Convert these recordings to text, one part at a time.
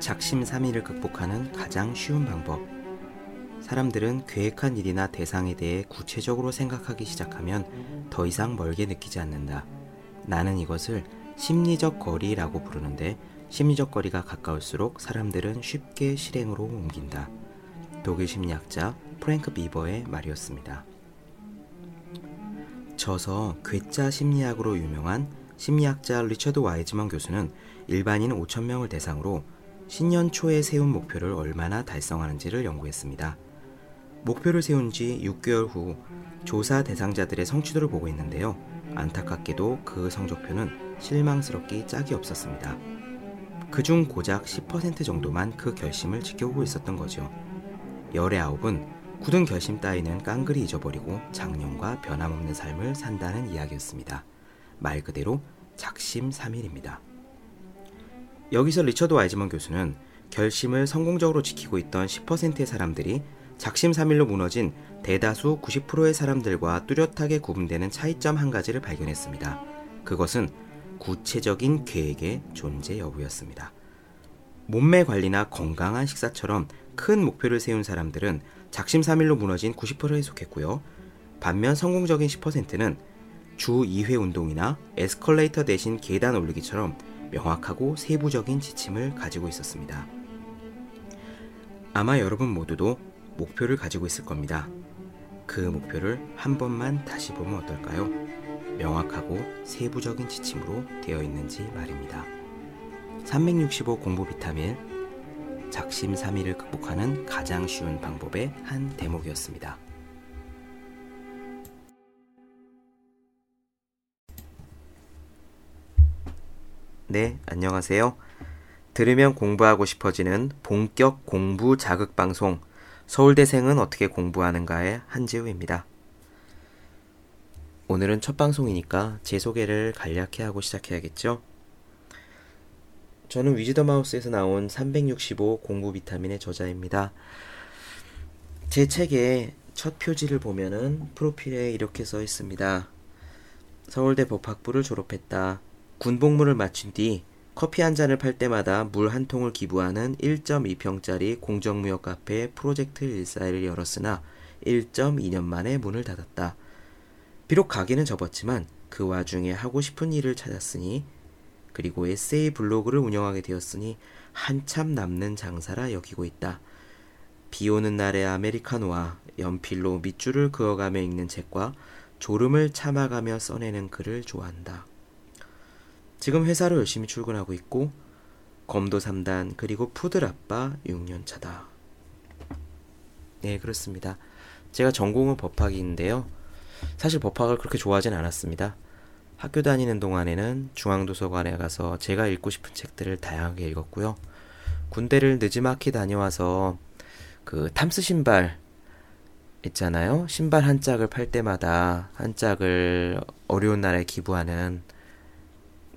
작심삼일을 극복하는 가장 쉬운 방법. 사람들은 계획한 일이나 대상에 대해 구체적으로 생각하기 시작하면 더 이상 멀게 느끼지 않는다. 나는 이것을 심리적 거리라고 부르는데 심리적 거리가 가까울수록 사람들은 쉽게 실행으로 옮긴다. 독일 심리학자 프랭크 비버의 말이었습니다. 저서 괴짜 심리학으로 유명한 심리학자 리처드 와이즈먼 교수는 일반인 5천명을 대상으로 신년 초에 세운 목표를 얼마나 달성하는지를 연구했습니다. 목표를 세운 지 6개월 후 조사 대상자들의 성취도를 보고 있는데요. 안타깝게도 그 성적표는 실망스럽기 짝이 없었습니다. 그중 고작 10% 정도만 그 결심을 지켜보고 있었던 거죠. 열의 아홉은 굳은 결심 따위는 깡그리 잊어버리고 작년과 변함없는 삶을 산다는 이야기였습니다. 말 그대로 작심삼일입니다. 여기서 리처드 와이즈먼 교수는 결심을 성공적으로 지키고 있던 10%의 사람들이 작심삼일로 무너진 대다수 90%의 사람들과 뚜렷하게 구분되는 차이점 한 가지를 발견했습니다. 그것은 구체적인 계획의 존재 여부였습니다. 몸매 관리나 건강한 식사처럼 큰 목표를 세운 사람들은 작심삼일로 무너진 90%에 속했고요. 반면 성공적인 10%는 주 2회 운동이나 에스컬레이터 대신 계단 올리기처럼 명확하고 세부적인 지침을 가지고 있었습니다. 아마 여러분 모두도 목표를 가지고 있을 겁니다. 그 목표를 한 번만 다시 보면 어떨까요? 명확하고 세부적인 지침으로 되어 있는지 말입니다. 365 공부 비타민 작심삼일을 극복하는 가장 쉬운 방법의 한 대목이었습니다. 네, 안녕하세요. 들으면 공부하고 싶어지는 본격 공부 자극 방송 서울대생은 어떻게 공부하는가의 한지우입니다. 오늘은 첫 방송이니까 제 소개를 간략히 하고 시작해야겠죠? 저는 위즈더 마우스에서 나온 365 공부 비타민의 저자입니다. 제 책의 첫 표지를 보면은 프로필에 이렇게 써 있습니다. 서울대 법학부를 졸업했다. 군복무를 마친 뒤 커피 한 잔을 팔 때마다 물 한 통을 기부하는 1.2평짜리 공정무역 카페 프로젝트 일사를 열었으나 1.2년 만에 문을 닫았다. 비록 가게는 접었지만 그 와중에 하고 싶은 일을 찾았으니 그리고 에세이 블로그를 운영하게 되었으니 한참 남는 장사라 여기고 있다. 비 오는 날의 아메리카노와 연필로 밑줄을 그어가며 읽는 책과 졸음을 참아가며 써내는 글을 좋아한다. 지금 회사로 열심히 출근하고 있고 검도 3단 그리고 푸드라빠 6년 차다. 네, 그렇습니다. 제가 전공은 법학인데요. 사실 법학을 그렇게 좋아하진 않았습니다. 학교 다니는 동안에는 중앙도서관에 가서 제가 읽고 싶은 책들을 다양하게 읽었고요. 군대를 늦지막히 다녀와서 그 탐스 신발 있잖아요. 신발 한 짝을 팔 때마다 한 짝을 어려운 날에 기부하는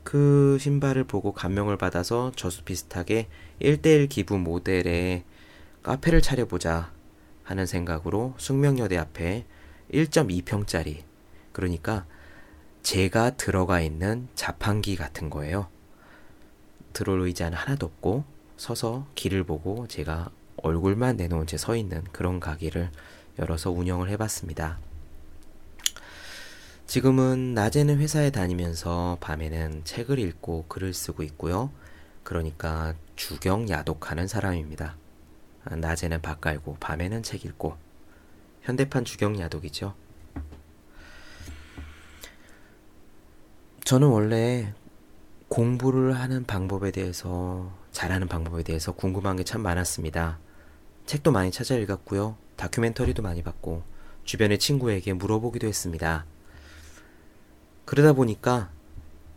그 신발을 보고 감명을 받아서 저수 비슷하게 1대1 기부 모델의 카페를 차려보자 하는 생각으로 숙명여대 앞에 1.2평짜리 그러니까 제가 들어가 있는 자판기 같은 거예요. 들어올 의자는 하나도 없고 서서 길을 보고 제가 얼굴만 내놓은 채 서 있는 그런 가게를 열어서 운영을 해봤습니다. 지금은 낮에는 회사에 다니면서 밤에는 책을 읽고 글을 쓰고 있고요. 그러니까 주경 야독하는 사람입니다. 낮에는 밥 깔고 밤에는 책 읽고 현대판 주경 야독이죠. 저는 원래 공부를 하는 방법에 대해서, 잘하는 방법에 대해서 궁금한 게 참 많았습니다. 책도 많이 찾아 읽었고요. 다큐멘터리도 많이 봤고, 주변의 친구에게 물어보기도 했습니다. 그러다 보니까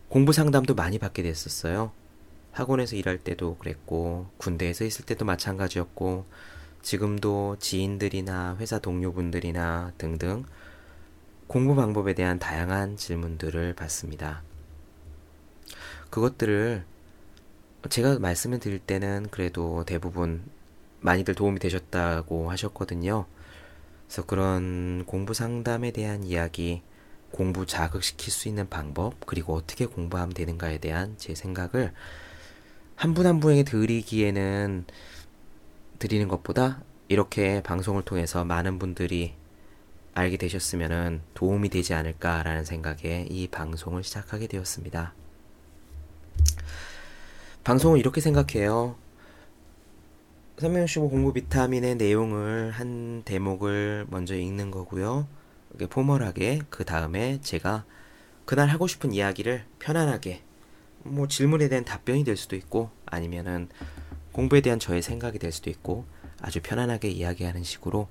공부 상담도 많이 받게 됐었어요. 학원에서 일할 때도 그랬고, 군대에서 있을 때도 마찬가지였고, 지금도 지인들이나 회사 동료분들이나 등등 공부 방법에 대한 다양한 질문들을 받습니다. 그것들을 제가 말씀을 드릴 때는 그래도 대부분 많이들 도움이 되셨다고 하셨거든요. 그래서 그런 공부 상담에 대한 이야기, 공부 자극시킬 수 있는 방법, 그리고 어떻게 공부하면 되는가에 대한 제 생각을 한 분 한 분에게 드리기에는 드리는 것보다 이렇게 방송을 통해서 많은 분들이 알게 되셨으면 도움이 되지 않을까라는 생각에 이 방송을 시작하게 되었습니다. 방송을 이렇게 생각해요. 365 공부 비타민의 내용을 한 대목을 먼저 읽는 거고요. 포멀하게 그 다음에 제가 그날 하고 싶은 이야기를 편안하게 뭐 질문에 대한 답변이 될 수도 있고 아니면은 공부에 대한 저의 생각이 될 수도 있고 아주 편안하게 이야기하는 식으로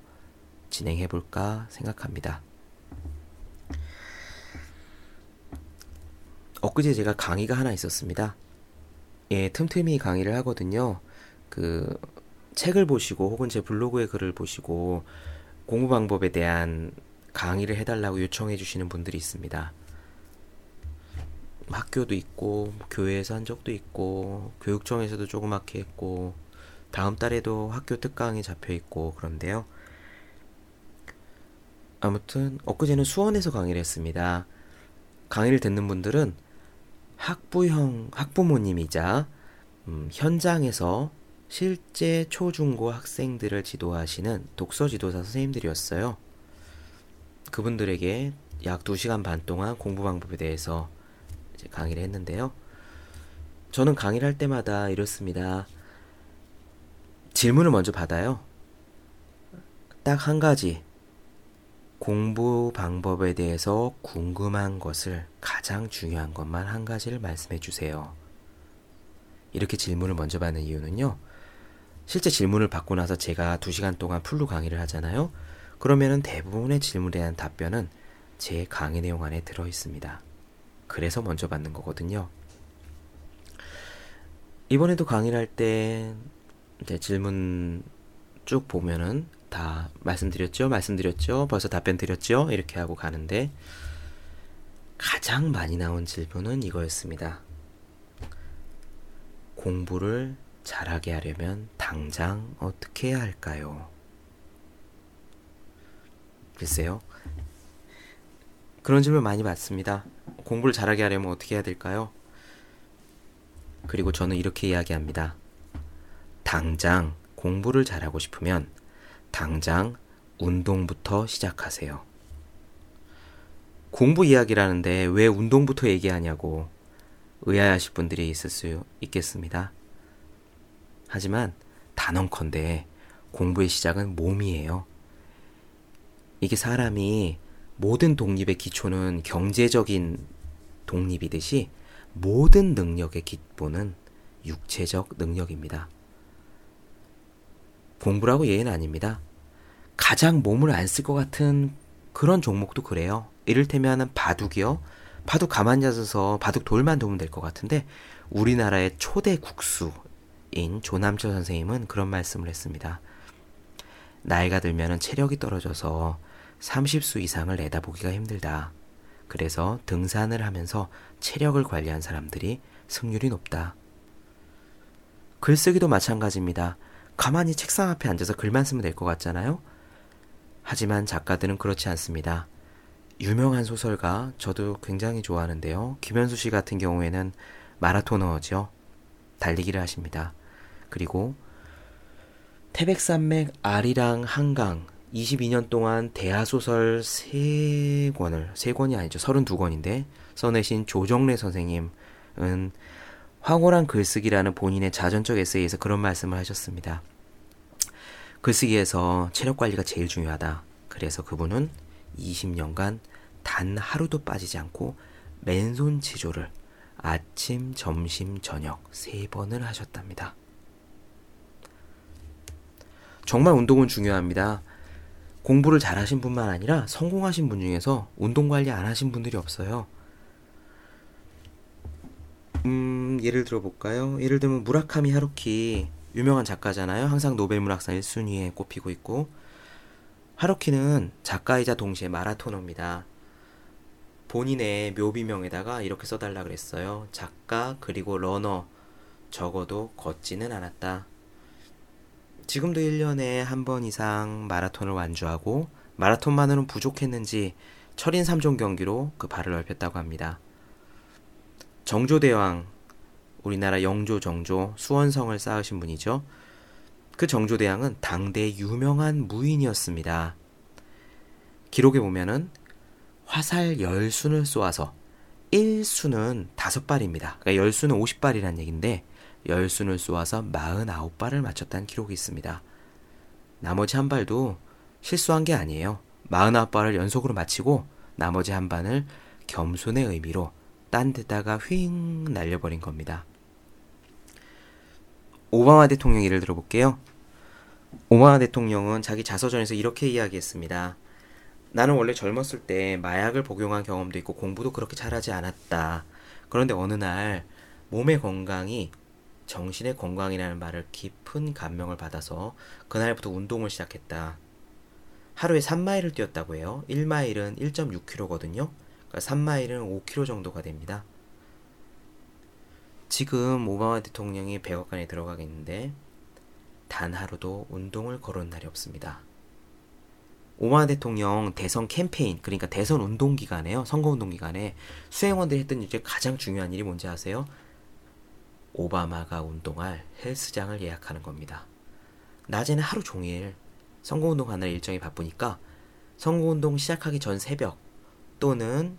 진행해 볼까 생각합니다. 엊그제 제가 강의가 하나 있었습니다. 예, 틈틈이 강의를 하거든요. 그 책을 보시고 혹은 제 블로그의 글을 보시고 공부 방법에 대한 강의를 해달라고 요청해 주시는 분들이 있습니다. 학교도 있고 교회에서 한 적도 있고 교육청에서도 조그맣게 했고 다음 달에도 학교 특강이 잡혀 있고 그런데요. 아무튼 엊그제는 수원에서 강의를 했습니다. 강의를 듣는 분들은 학부형 학부모님이자 음, 현장에서 실제 초중고 학생들을 지도하시는 독서 지도사 선생님들이었어요. 그분들에게 약 2시간 반 동안 공부 방법에 대해서 강의를 했는데요. 저는 강의를 할 때마다 이렇습니다. 질문을 먼저 받아요. 딱 한 가지. 공부 방법에 대해서 궁금한 것을 가장 중요한 것만 한 가지를 말씀해 주세요. 이렇게 질문을 먼저 받는 이유는요. 실제 질문을 받고 나서 제가 2시간 동안 풀로 강의를 하잖아요. 그러면은 대부분의 질문에 대한 답변은 제 강의 내용 안에 들어 있습니다. 그래서 먼저 받는 거거든요. 이번에도 강의를 할 때 질문 쭉 보면은 다 말씀드렸죠, 말씀드렸죠, 벌써 답변 드렸죠, 이렇게 하고 가는데 가장 많이 나온 질문은 이거였습니다. 공부를 잘하게 하려면 당장 어떻게 해야 할까요? 글쎄요. 그런 질문 많이 받습니다. 공부를 잘하게 하려면 어떻게 해야 될까요? 그리고 저는 이렇게 이야기합니다. 당장 공부를 잘하고 싶으면 당장 운동부터 시작하세요. 공부 이야기라는데 왜 운동부터 얘기하냐고 의아하실 분들이 있을 수 있겠습니다. 하지만 단언컨대 공부의 시작은 몸이에요. 이게 사람이 모든 독립의 기초는 경제적인 독립이듯이 모든 능력의 기본은 육체적 능력입니다. 공부라고 예는 아닙니다. 가장 몸을 안 쓸 것 같은 그런 종목도 그래요. 이를테면 바둑이요. 바둑 가만히 앉아서 바둑 돌만 도면 될 것 같은데 우리나라의 초대 국수인 조남철 선생님은 그런 말씀을 했습니다. 나이가 들면 체력이 떨어져서 30수 이상을 내다보기가 힘들다. 그래서 등산을 하면서 체력을 관리한 사람들이 승률이 높다. 글쓰기도 마찬가지입니다. 가만히 책상 앞에 앉아서 글만 쓰면 될 것 같잖아요? 하지만 작가들은 그렇지 않습니다. 유명한 소설가, 저도 굉장히 좋아하는데요. 김현수 씨 같은 경우에는 마라토너죠. 달리기를 하십니다. 그리고 태백산맥 아리랑 한강 22년 동안 대하소설 3권을, 3권이 아니죠. 32권인데 써내신 조정래 선생님은 황홀한 글쓰기라는 본인의 자전적 에세이에서 그런 말씀을 하셨습니다. 글쓰기에서 체력 관리가 제일 중요하다. 그래서 그분은 20년간 단 하루도 빠지지 않고 맨손 지조를 아침, 점심, 저녁 세 번을 하셨답니다. 정말 운동은 중요합니다. 공부를 잘하신 분만 아니라 성공하신 분 중에서 운동 관리 안 하신 분들이 없어요. 음, 예를 들어 볼까요? 예를 들면 무라카미 하루키 유명한 작가잖아요. 항상 노벨 문학상 1순위에 꼽히고 있고 하루키는 작가이자 동시에 마라토너입니다. 본인의 묘비명에다가 이렇게 써달라 그랬어요. 작가 그리고 러너 적어도 걷지는 않았다. 지금도 1년에 한 번 이상 마라톤을 완주하고 마라톤만으로는 부족했는지 철인 3종 경기로 그 발을 넓혔다고 합니다. 정조대왕 우리나라 영조, 정조, 수원성을 쌓으신 분이죠. 그 정조대왕은 당대 유명한 무인이었습니다. 기록에 보면은 화살 열순을 쏘아서 1수는 5발입니다. 그러니까 열수는 50발이라는 얘기인데 열순을 쏘아서 49발을 맞췄다는 기록이 있습니다. 나머지 한 발도 실수한 게 아니에요. 49발을 연속으로 맞히고 나머지 한 발을 겸손의 의미로 딴 데다가 휙 날려버린 겁니다. 오바마 대통령 예를 들어볼게요. 오바마 대통령은 자기 자서전에서 이렇게 이야기했습니다. 나는 원래 젊었을 때 마약을 복용한 경험도 있고 공부도 그렇게 잘하지 않았다. 그런데 어느 날 몸의 건강이 정신의 건강이라는 말을 깊은 감명을 받아서 그날부터 운동을 시작했다. 하루에 3마일을 뛰었다고 해요. 1마일은 1.6km거든요. 그러니까 3마일은 5km 정도가 됩니다. 지금 오바마 대통령이 백악관에 들어가겠는데 단 하루도 운동을 걸은 날이 없습니다. 오바마 대통령 대선 캠페인 그러니까 대선 운동 기간에요. 선거 운동 기간에 수행원들이 했던 이제 가장 중요한 일이 뭔지 아세요? 오바마가 운동할 헬스장을 예약하는 겁니다. 낮에는 하루 종일 선거운동 하느라 일정이 바쁘니까 선거운동 시작하기 전 새벽 또는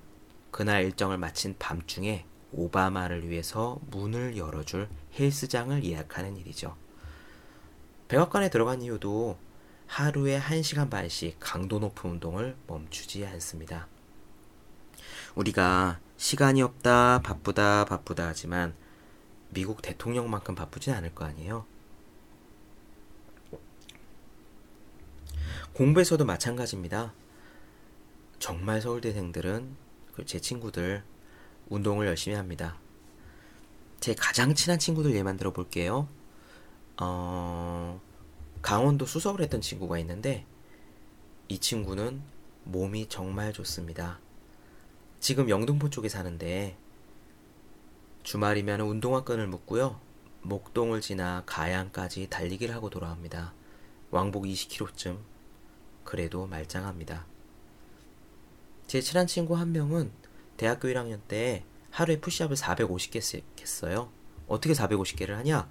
그날 일정을 마친 밤중에 오바마를 위해서 문을 열어줄 헬스장을 예약하는 일이죠. 백악관에 들어간 이유도 하루에 1시간 반씩 강도 높은 운동을 멈추지 않습니다. 우리가 시간이 없다, 바쁘다, 바쁘다 하지만 미국 대통령만큼 바쁘진 않을 거 아니에요? 공부에서도 마찬가지입니다. 정말 서울대생들은 그제 친구들 운동을 열심히 합니다. 제 가장 친한 친구들 예만 들어볼게요. 어, 강원도 수석을 했던 친구가 있는데 이 친구는 몸이 정말 좋습니다. 지금 영등포 쪽에 사는데 주말이면 운동화 끈을 묶고요. 목동을 지나 가양까지 달리기를 하고 돌아옵니다. 왕복 20km쯤 그래도 말짱합니다. 제 친한 친구 한 명은 대학교 1학년 때 하루에 푸시업을 450개 했어요. 어떻게 450개를 하냐?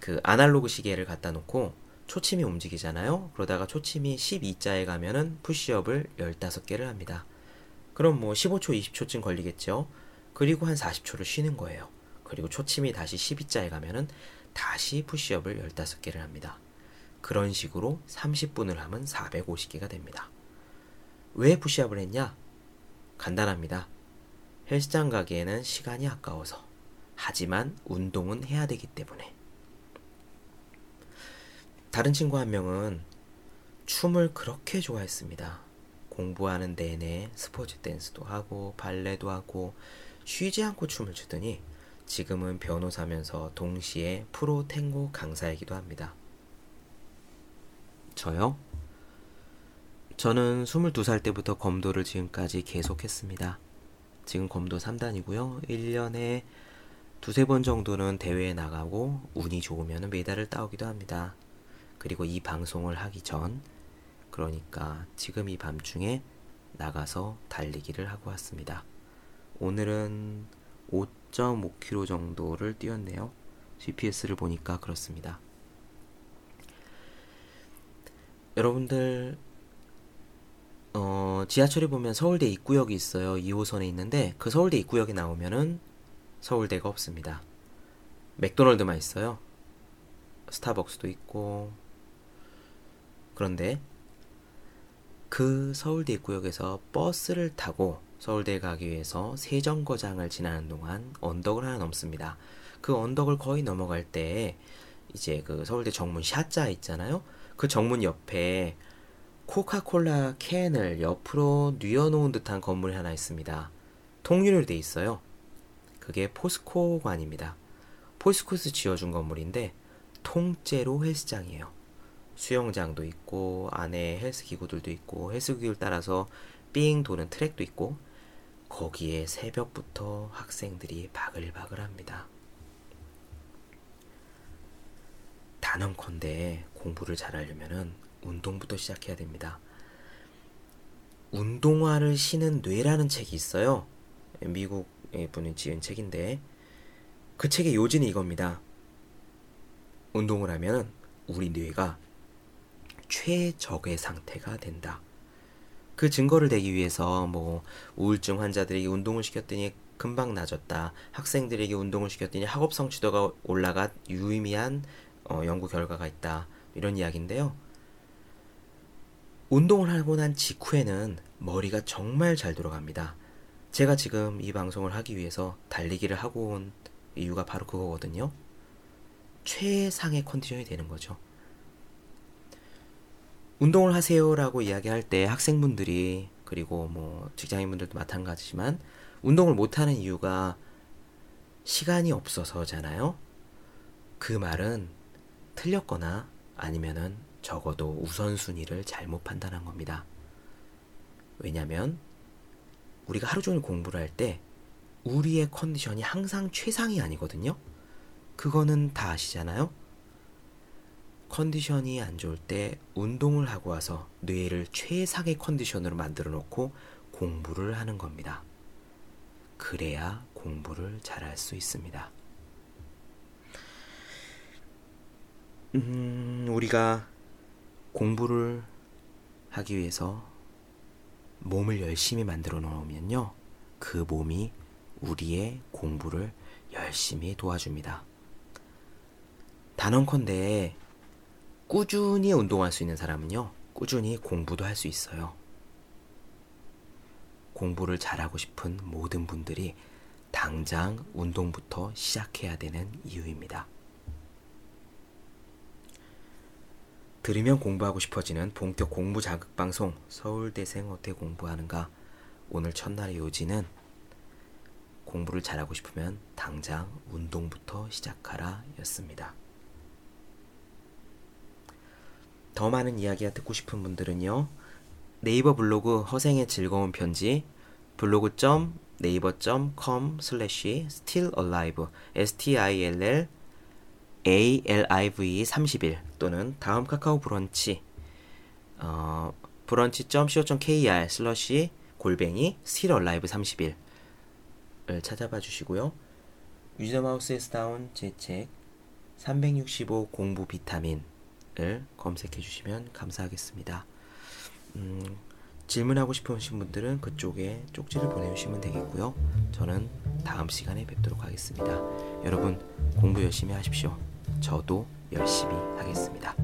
그 아날로그 시계를 갖다 놓고 초침이 움직이잖아요. 그러다가 초침이 12자에 가면은 푸시업을 15개를 합니다. 그럼 뭐 15초, 20초쯤 걸리겠죠. 그리고 한 40초를 쉬는 거예요. 그리고 초침이 다시 12자에 가면은 다시 푸시업을 15개를 합니다. 그런 식으로 30분을 하면 450개가 됩니다. 왜 푸시업을 했냐? 간단합니다. 헬스장 가기에는 시간이 아까워서. 하지만 운동은 해야 되기 때문에. 다른 친구 한 명은 춤을 그렇게 좋아했습니다. 공부하는 내내 스포츠 댄스도 하고 발레도 하고 쉬지 않고 춤을 추더니 지금은 변호사면서 동시에 프로 탱고 강사이기도 합니다. 저요? 저는 22살 때부터 검도를 지금까지 계속했습니다. 지금 검도 3단이고요. 1년에 두세 번 정도는 대회에 나가고 운이 좋으면 메달을 따오기도 합니다. 그리고 이 방송을 하기 전 그러니까 지금 이 밤중에 나가서 달리기를 하고 왔습니다. 오늘은 5.5km 정도를 뛰었네요. GPS를 보니까 그렇습니다. 여러분들 어, 지하철에 보면 서울대 입구역이 있어요. 2호선에 있는데 그 서울대 입구역에 나오면은 서울대가 없습니다. 맥도널드만 있어요. 스타벅스도 있고 그런데 그 서울대 입구역에서 버스를 타고 서울대에 가기 위해서 세정거장을 지나는 동안 언덕을 하나 넘습니다. 그 언덕을 거의 넘어갈 때 이제 그 서울대 정문 샷자 있잖아요. 그 정문 옆에 코카콜라 캔을 옆으로 뉘어놓은 듯한 건물이 하나 있습니다. 통유리로 돼 있어요. 그게 포스코관입니다. 포스코에서 지어준 건물인데 통째로 헬스장이에요. 수영장도 있고 안에 헬스 기구들도 있고 헬스 기구를 따라서 삥 도는 트랙도 있고 거기에 새벽부터 학생들이 바글바글합니다. 단언컨대 공부를 잘하려면 운동부터 시작해야 됩니다. 운동화를 신은 뇌라는 책이 있어요. 미국 분이 지은 책인데 그 책의 요지는 이겁니다. 운동을 하면 우리 뇌가 최적의 상태가 된다. 그 증거를 대기 위해서 뭐 우울증 환자들에게 운동을 시켰더니 금방 나아졌다. 학생들에게 운동을 시켰더니 학업 성취도가 올라가 유의미한 어, 연구 결과가 있다. 이런 이야기인데요. 운동을 하고 난 직후에는 머리가 정말 잘 돌아갑니다. 제가 지금 이 방송을 하기 위해서 달리기를 하고 온 이유가 바로 그거거든요. 최상의 컨디션이 되는 거죠. 운동을 하세요라고 이야기할 때 학생분들이 그리고 뭐 직장인분들도 마찬가지지만 운동을 못하는 이유가 시간이 없어서잖아요. 그 말은 틀렸거나 아니면은 적어도 우선순위를 잘못 판단한 겁니다. 왜냐면 우리가 하루 종일 공부를 할 때 우리의 컨디션이 항상 최상이 아니거든요. 그거는 다 아시잖아요. 컨디션이 안 좋을 때 운동을 하고 와서 뇌를 최상의 컨디션으로 만들어 놓고 공부를 하는 겁니다. 그래야 공부를 잘할 수 있습니다. 음, 우리가 공부를 하기 위해서 몸을 열심히 만들어 놓으면요. 그 몸이 우리의 공부를 열심히 도와줍니다. 단언컨대 꾸준히 운동할 수 있는 사람은요. 꾸준히 공부도 할 수 있어요. 공부를 잘하고 싶은 모든 분들이 당장 운동부터 시작해야 되는 이유입니다. 들으면 공부하고 싶어지는 본격 공부 자극 방송 서울대생 어떻게 공부하는가 오늘 첫날의 요지는 공부를 잘하고 싶으면 당장 운동부터 시작하라 였습니다. 더 많은 이야기가 듣고 싶은 분들은요. 네이버 블로그 허생의 즐거운 편지 blog.naver.com 슬래시 still alive s-t-i-l-l alive 31 또는 다음 카카오 브런치 어, 브런치.co.kr 슬러시 골뱅이 still alive 31을 찾아봐 주시고요. 유저마우스에서 나온 제책 365 공부 비타민 을 검색해 주시면 감사하겠습니다. 음, 질문하고 싶으신 분들은 그쪽에 쪽지를 보내주시면 되겠고요. 저는 다음 시간에 뵙도록 하겠습니다. 여러분 공부 열심히 하십시오. 저도 열심히 하겠습니다.